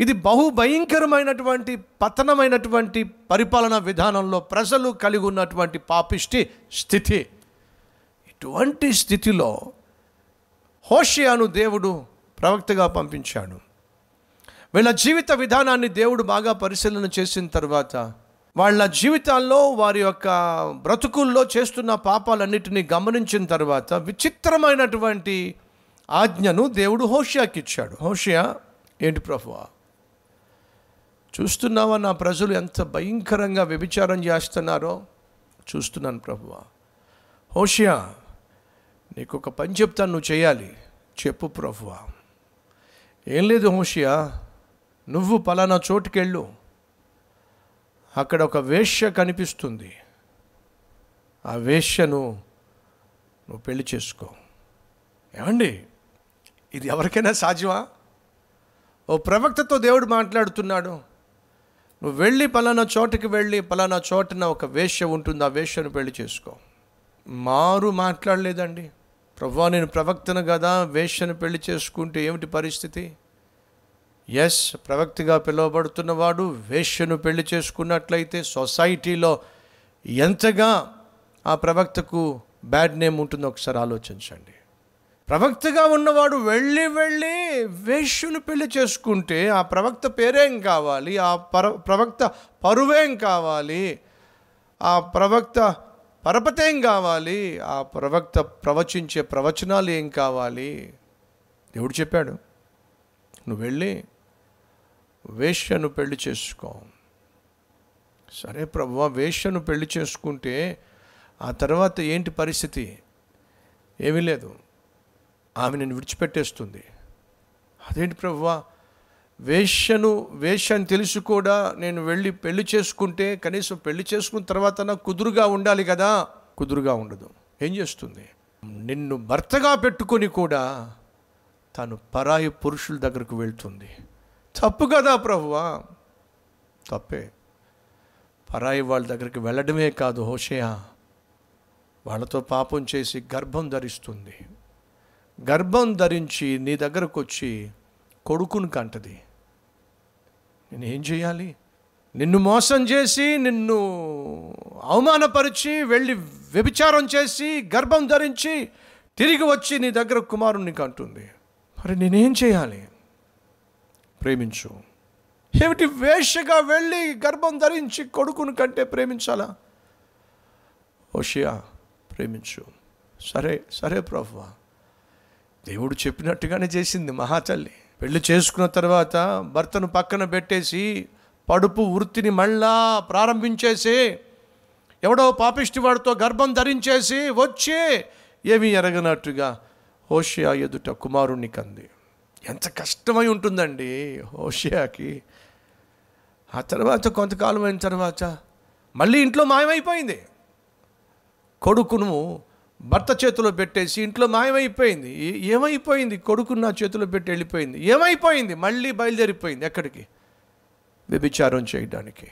ఇది బహు భయంకరమైనటువంటి పతనమైనటువంటి పరిపాలన విధానంలో ప్రజలు కలిగి ఉన్నటువంటి పాపిష్టి స్థితి. ఇటువంటి స్థితిలో హోషియాను దేవుడు ప్రవక్తగా పంపించాడు. వీళ్ళ జీవిత విధానాన్ని దేవుడు బాగా పరిశీలన చేసిన తర్వాత వాళ్ళ జీవితాల్లో వారి యొక్క బ్రతుకుల్లో చేస్తున్న పాపాలన్నిటినీ గమనించిన తర్వాత విచిత్రమైనటువంటి ఆజ్ఞను దేవుడు హోషియాకి ఇచ్చాడు హోషియా ఏంటి ప్రభువా? చూస్తున్నావా నా ప్రజలు ఎంత భయంకరంగా వ్యభిచారం చేస్తున్నారో? చూస్తున్నాను ప్రభువ. హోషియా నీకు ఒక పని చెప్తాను నువ్వు చేయాలి. చెప్పు ప్రభువ. ఏం లేదు హోషియా నువ్వు పలానా చోటుకెళ్ళు. అక్కడ ఒక వేశ్య కనిపిస్తుంది. ఆ వేశ్యను నువ్వు పెళ్ళి చేసుకో. ఏమండి? ఇది ఎవరికైనా సాధ్యమా? ఓ ప్రవక్తతో దేవుడు మాట్లాడుతున్నాడు. నువ్వు వెళ్ళి పలానా చోటుకి వెళ్ళి పలానా చోటున ఒక వేష్య ఉంటుంది ఆ వేష్యను పెళ్ళి చేసుకో. మారు మాట్లాడలేదండి. ప్రభా నేను ప్రవక్తను కదా వేష్యను పెళ్ళి చేసుకుంటే ఏమిటి పరిస్థితి? ఎస్ ప్రవక్తిగా పిలువబడుతున్నవాడు వేష్యను పెళ్ళి చేసుకున్నట్లయితే సొసైటీలో ఎంతగా ఆ ప్రవక్తకు బ్యాడ్ నేమ్ ఉంటుందో ఒకసారి ఆలోచించండి. ప్రవక్తగా ఉన్నవాడు వెళ్ళి వెళ్ళి వేష్యుని పెళ్ళి చేసుకుంటే ఆ ప్రవక్త పేరేం కావాలి? ఆ పర ప్రవక్త పరువేం కావాలి? ఆ ప్రవక్త పరపతేం కావాలి? ఆ ప్రవక్త ప్రవచించే ప్రవచనాలు ఏం కావాలి? దేవుడు చెప్పాడు నువ్వు వెళ్ళి వేశ్యను పెళ్ళి చేసుకో. సరే ప్రభు వేష్యను పెళ్ళి చేసుకుంటే ఆ తర్వాత ఏంటి పరిస్థితి? ఏమీ లేదు. ఆమె నేను విడిచిపెట్టేస్తుంది. అదేంటి ప్రభువా వేష్యను వేశ్య అని తెలిసి కూడా నేను వెళ్ళి పెళ్ళి చేసుకుంటే కనీసం పెళ్ళి చేసుకున్న తర్వాత నాకు కుదురుగా ఉండాలి కదా? కుదురుగా ఉండదు. ఏం చేస్తుంది? నిన్ను భర్తగా పెట్టుకొని కూడా తను పరాయి పురుషుల దగ్గరకు వెళ్తుంది. తప్పు కదా ప్రభువా తప్పే. పరాయి వాళ్ళ దగ్గరికి వెళ్ళడమే కాదు హోషయా. వాళ్ళతో పాపం చేసి గర్భం ధరిస్తుంది. గర్భం ధరించి నీ దగ్గరకు వచ్చి కొడుకుని కంటది. నేను ఏం చేయాలి నిన్ను మోసం చేసి నిన్ను అవమానపరిచి వెళ్ళి వ్యభిచారం చేసి గర్భం ధరించి తిరిగి వచ్చి నీ దగ్గర కుమారుణ్ణి కంటుంది. మరి నేనేం చేయాలి ప్రేమించు. ఏమిటి వేషగా వెళ్ళి గర్భం ధరించి కొడుకుని కంటే ప్రేమించాలా? ఓషియా ప్రేమించు. సరే సరే ప్రభువా. దేవుడు చెప్పినట్టుగానే చేసింది మహాతల్లి. పెళ్ళి చేసుకున్న తర్వాత భర్తను పక్కన పెట్టేసి పడుపు వృత్తిని మళ్ళా ప్రారంభించేసి ఎవడో పాపిష్టి వాడితో గర్భం ధరించేసి వచ్చి ఏమీ ఎరగనట్టుగా హోషియా ఎదుట కుమారుణ్ణి కంది. ఎంత కష్టమై ఉంటుందండి హోషియాకి. ఆ తర్వాత కొంతకాలం అయిన తర్వాత మళ్ళీ ఇంట్లో మాయమైపోయింది. కొడుకును భర్త చేతిలో పెట్టేసి ఇంట్లో మాయమైపోయింది. ఏమైపోయింది? కొడుకున్న నా చేతిలో పెట్టి వెళ్ళిపోయింది. ఏమైపోయింది? మళ్ళీ బయలుదేరిపోయింది ఎక్కడికి? వ్యభిచారం చేయడానికి.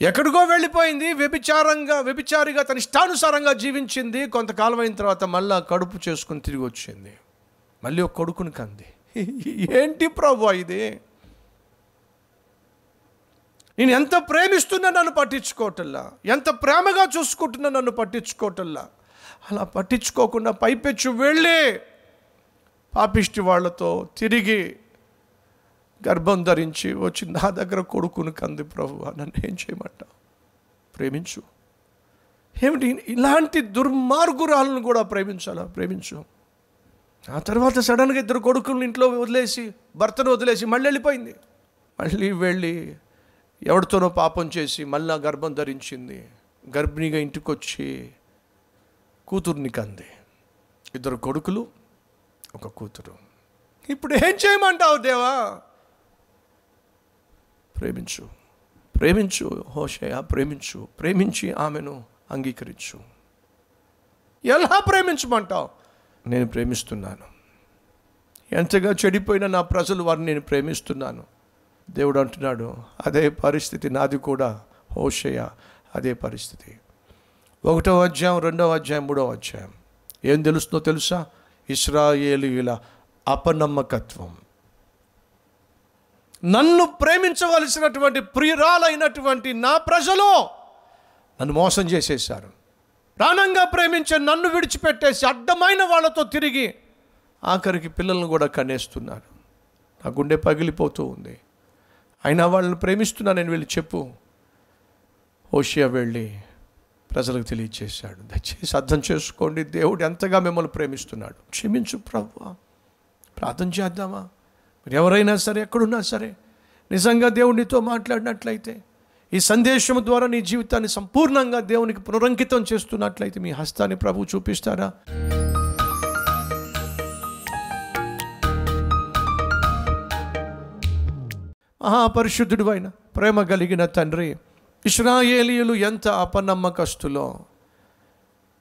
ఎక్కడికో వెళ్ళిపోయింది. వ్యభిచారంగా వ్యభిచారిగా తన ఇష్టానుసారంగా జీవించింది. కొంతకాలం అయిన తర్వాత మళ్ళా కడుపు చేసుకుని తిరిగి వచ్చింది. మళ్ళీ ఒక కొడుకుని కంది. ఏంటి ప్రభు ఇది? నేను ఎంత ప్రేమిస్తున్నా నన్ను పట్టించుకోవటల్లా ఎంత ప్రేమగా చూసుకుంటున్నా నన్ను పట్టించుకోవటల్లా అలా పట్టించుకోకుండా పైపెచ్చు వెళ్ళి పాపిష్టి వాళ్ళతో తిరిగి గర్భం ధరించి వచ్చి నా దగ్గర కొడుకుని కంది ప్రభు నన్ను ఏం చేయమంట ప్రేమించు. ఏమిటి? ఇలాంటి దుర్మార్గురాలను కూడా ప్రేమించాలా? ప్రేమించు. ఆ తర్వాత సడన్గా ఇద్దరు కొడుకులను ఇంట్లో వదిలేసి భర్తను వదిలేసి మళ్ళీ వెళ్ళిపోయింది. మళ్ళీ వెళ్ళి ఎవరితోనో పాపం చేసి మళ్ళా గర్భం ధరించింది. గర్భిణిగా ఇంటికి వచ్చి కూతుర్ని కంది. ఇద్దరు కొడుకులు ఒక కూతురు. ఇప్పుడు ఏం చేయమంటావు దేవా? ప్రేమించు ప్రేమించు హోషయ ప్రేమించు ప్రేమించి ఆమెను అంగీకరించు. ఎలా ప్రేమించమంటావు? నేను ప్రేమిస్తున్నాను. ఎంతగా చెడిపోయిన నా ప్రజలు వారిని నేను ప్రేమిస్తున్నాను. దేవుడు అంటున్నాడు అదే పరిస్థితి నాది కూడా హోషయ అదే పరిస్థితి. ఒకటో అధ్యాయం రెండవ అధ్యాయం మూడవ అధ్యాయం. ఏం తెలుస్తుందో తెలుసా? ఇస్రాయేలీల అపనమ్మకత్వం. నన్ను ప్రేమించవలసినటువంటి ప్రియురాలైనటువంటి నా ప్రజలు నన్ను మోసం చేసేశారు. ప్రాణంగా ప్రేమించే నన్ను విడిచిపెట్టేసి అడ్డమైన వాళ్ళతో తిరిగి ఆఖరికి పిల్లలను కూడా కనేస్తున్నారు. నా గుండె పగిలిపోతూ ఉంది. అయినా వాళ్ళని ప్రేమిస్తున్నా నేను వెళ్ళి చెప్పు. ఓషియా వెళ్ళి ప్రజలకు తెలియచేశాడు. దయచేసి అర్థం చేసుకోండి. దేవుడు ఎంతగా మిమ్మల్ని ప్రేమిస్తున్నాడు. క్షమించు ప్రభు ప్రార్థన చేద్దామా? మీరు ఎవరైనా సరే ఎక్కడున్నా సరే నిజంగా దేవునితో మాట్లాడినట్లయితే ఈ సందేశం ద్వారా నీ జీవితాన్ని సంపూర్ణంగా దేవునికి పునరంకితం చేస్తున్నట్లయితే మీ హస్తాన్ని ప్రభు చూపిస్తారా మహాపరిశుద్ధుడు అయిన ప్రేమ కలిగిన తండ్రి ఇస్రాయేలీయులు ఎంత అపనమ్మకస్తులో?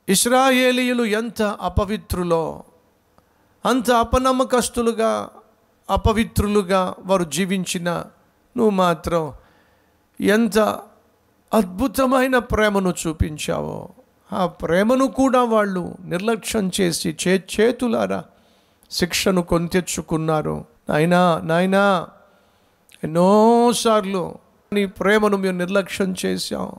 ఇస్రాయేలీయులు ఎంత అపవిత్రులో? అంత అపనమ్మకస్తులుగా అపవిత్రులుగా వారు జీవించిన నువ్వు మాత్రం ఎంత అద్భుతమైన ప్రేమను చూపించావో ఆ ప్రేమను కూడా వాళ్ళు నిర్లక్ష్యం చేసి చే చేతులారా శిక్షను కొని తెచ్చుకున్నారు. నాయనా నాయనా ఎన్నోసార్లు నీ ప్రేమను మేము నిర్లక్ష్యం చేశాం.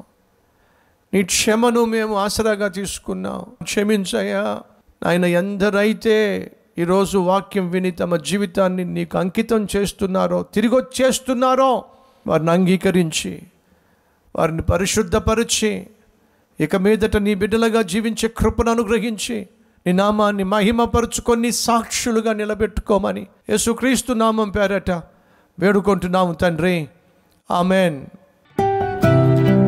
నీ క్షమను మేము ఆసరాగా తీసుకున్నాం. క్షమించయ్యా. ఆయన ఎందరైతే ఈరోజు వాక్యం విని తమ జీవితాన్ని నీకు అంకితం చేస్తున్నారో తిరిగి వచ్చేస్తున్నారో వారిని అంగీకరించి వారిని పరిశుద్ధపరిచి ఇక మీదట నీ బిడ్డలుగా జీవించే కృపను అనుగ్రహించి నీ నామాన్ని మహిమపరుచుకొని సాక్షులుగా నిలబెట్టుకోమని యేసుక్రీస్తు నామం పేరట వేడుకుంటున్నాము తండ్రి. ఆమెన్